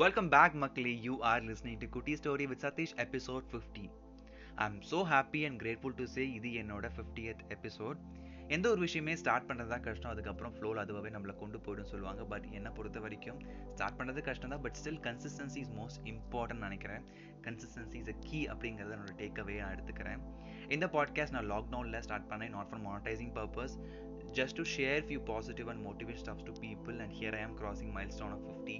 Welcome back மக்களே you are listening to Kutti story with Sathish episode fifty I am so happy and grateful to say இது என்னோட fiftieth episode எந்த ஒரு விஷயமே start பண்ணுறது தான் கஷ்டம் அதுக்கப்புறம் ஃப்ளோவில் அதுவாகவே நம்மளை கொண்டு போய்டும் சொல்லுவாங்க. பட் என்னை பொறுத்த வரைக்கும் ஸ்டார்ட் பண்ணுறது கஷ்டம் தான் but still consistency is most important நினைக்கிறேன். கன்சிஸ்டன்சி இஸ் அ கீ அப்படிங்கிறத என்னோட டேக்அவே நான் எடுத்துக்கிறேன். இந்த பாட்காஸ்ட் நான் லாக்டவுனில் ஸ்டார்ட் பண்ணேன் not for monetizing purpose just to share few positive and motivate stuffs to people and here I am crossing milestone of fifty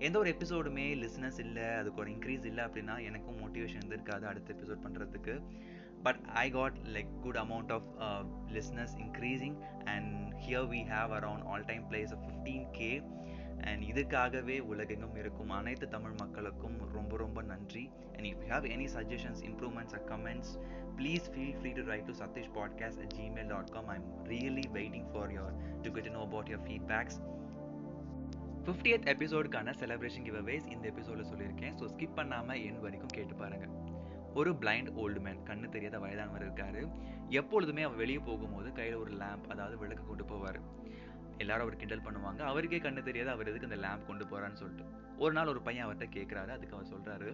எந்த ஒரு எபிசோடுமே லிஸ்னஸ் இல்லை அதுக்கு ஒரு இன்க்ரீஸ் இல்லை அப்படின்னா எனக்கும் மோட்டிவேஷன் இருந்திருக்காது அடுத்த எபிசோட் பண்ணுறதுக்கு but I got like good amount of listens increasing and here we have around all time plays of fifteen K and இதுக்காகவே உலகெங்கும் இருக்கும் அனைத்து தமிழ் மக்களுக்கும் ரொம்ப ரொம்ப நன்றி. And if you have any suggestions improvements or comments please feel free to write to Sathish podcast at Gmail dot com I am really waiting for to to get know about your feedbacks 50th எபிசோடுக்கான celebration giveaways இந்த எபிசோடில் சொல்லியிருக்கேன். So skip பண்ணாமல் என் வரைக்கும் கேட்டு பாருங்க. ஒரு blind old man கண்ணு தெரியாத வயதானவர் இருக்காரு. எப்பொழுதுமே அவர் வெளியே போகும்போது கையில் ஒரு லேம்ப் அதாவது விளக்கு கொண்டு போவார். எல்லாரும் அவர் கிண்டல் பண்ணுவாங்க. அவருக்கே கண்ணு தெரியாது அவர் எதுக்கு அந்த லேம்ப் கொண்டு போகிறான்னு சொல்லிட்டு. ஒரு நாள் ஒரு பையன் அவர்கிட்ட கேட்குறாரு அதுக்கு அவர் சொல்கிறாரு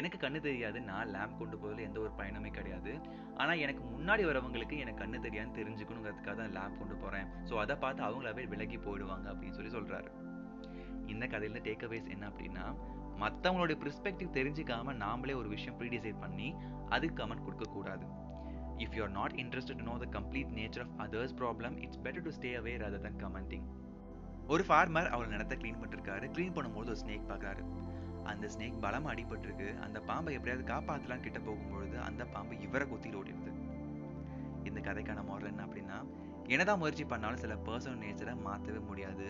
எனக்கு கண்ணு தெரியாது நான் லேம்ப் கொண்டு போகிறதுல எந்த ஒரு பயனுமே கிடையாது. ஆனால் எனக்கு முன்னாடி வரவங்களுக்கு எனக்கு கண்ணு தெரியாதுன்னு தெரிஞ்சுக்கணுங்கிறதுக்காக தான் லேம்ப் கொண்டு போகிறேன் ஸோ அதை பார்த்து அவங்களாவே விலகி போயிடுவாங்க அப்படின்னு சொல்லி சொல்கிறாரு இந்த கதையில டேக்அவேஸ் என்ன அப்படின்னா மற்றவங்களுடைய ப்ரிஸ்பெக்டிவ் தெரிஞ்சுக்காம நாமளே ஒரு விஷயம் ப்ரீடிசைட் பண்ணி அதுக்கு கமெண்ட் கொடுக்கக்கூடாது if you are not interested know the complete nature of others problem it's better to stay away rather than commenting ஒரு ஃபார்மர் அவர் நிலத்தை க்ளீன் பண்ணிருக்காரு. க்ளீன் பண்ணும்போது ஒரு ஸ்னேக் பார்க்குறாரு அந்த ஸ்னேக் பலமா அடிபட்டிருக்கு. அந்த பாம்பை எப்படியாவது காப்பாற்றலாம் கிட்ட போகும்பொழுது அந்த பாம்பு இவரை குத்திட்டு ஓடிடுது. இந்த கதைக்கான மாடல் என்ன அப்படின்னா என்னதான் முயற்சி பண்ணாலும் சில பர்சனல் நேச்சரை மாற்றவே முடியாது.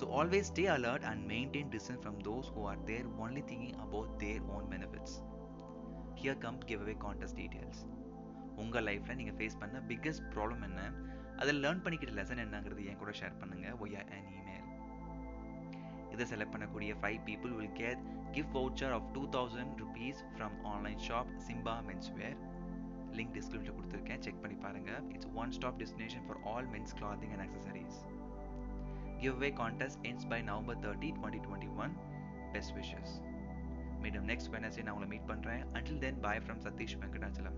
So always stay alert and maintain distance from those who are there only thinking about their own benefits here come giveaway contest details உங்கள் லைஃப்பில் நீங்கள் ஃபேஸ் பண்ண பிக்கஸ்ட் ப்ராப்ளம் என்ன? அதில் லேர்ன் பண்ணிக்கிட்ட லெசன் என்னங்கிறது என் கூட ஷேர் பண்ணுங்க. ஒய்யா அண்ட் இமெயில் இதை செலக்ட் பண்ணக்கூடிய five people will get gift voucher of two thousand rupees from online shop Simba menswear link description கொடுத்துருக்கேன். செக் பண்ணி பாருங்க. It's one stop destination for all men's clothing and accessories giveaway contest ends by November thirty twenty twenty one best wishes மீண்டும் next Wednesday நான் உங்களை meet பண்ணுறேன் until then bye from Satish Venkatachalam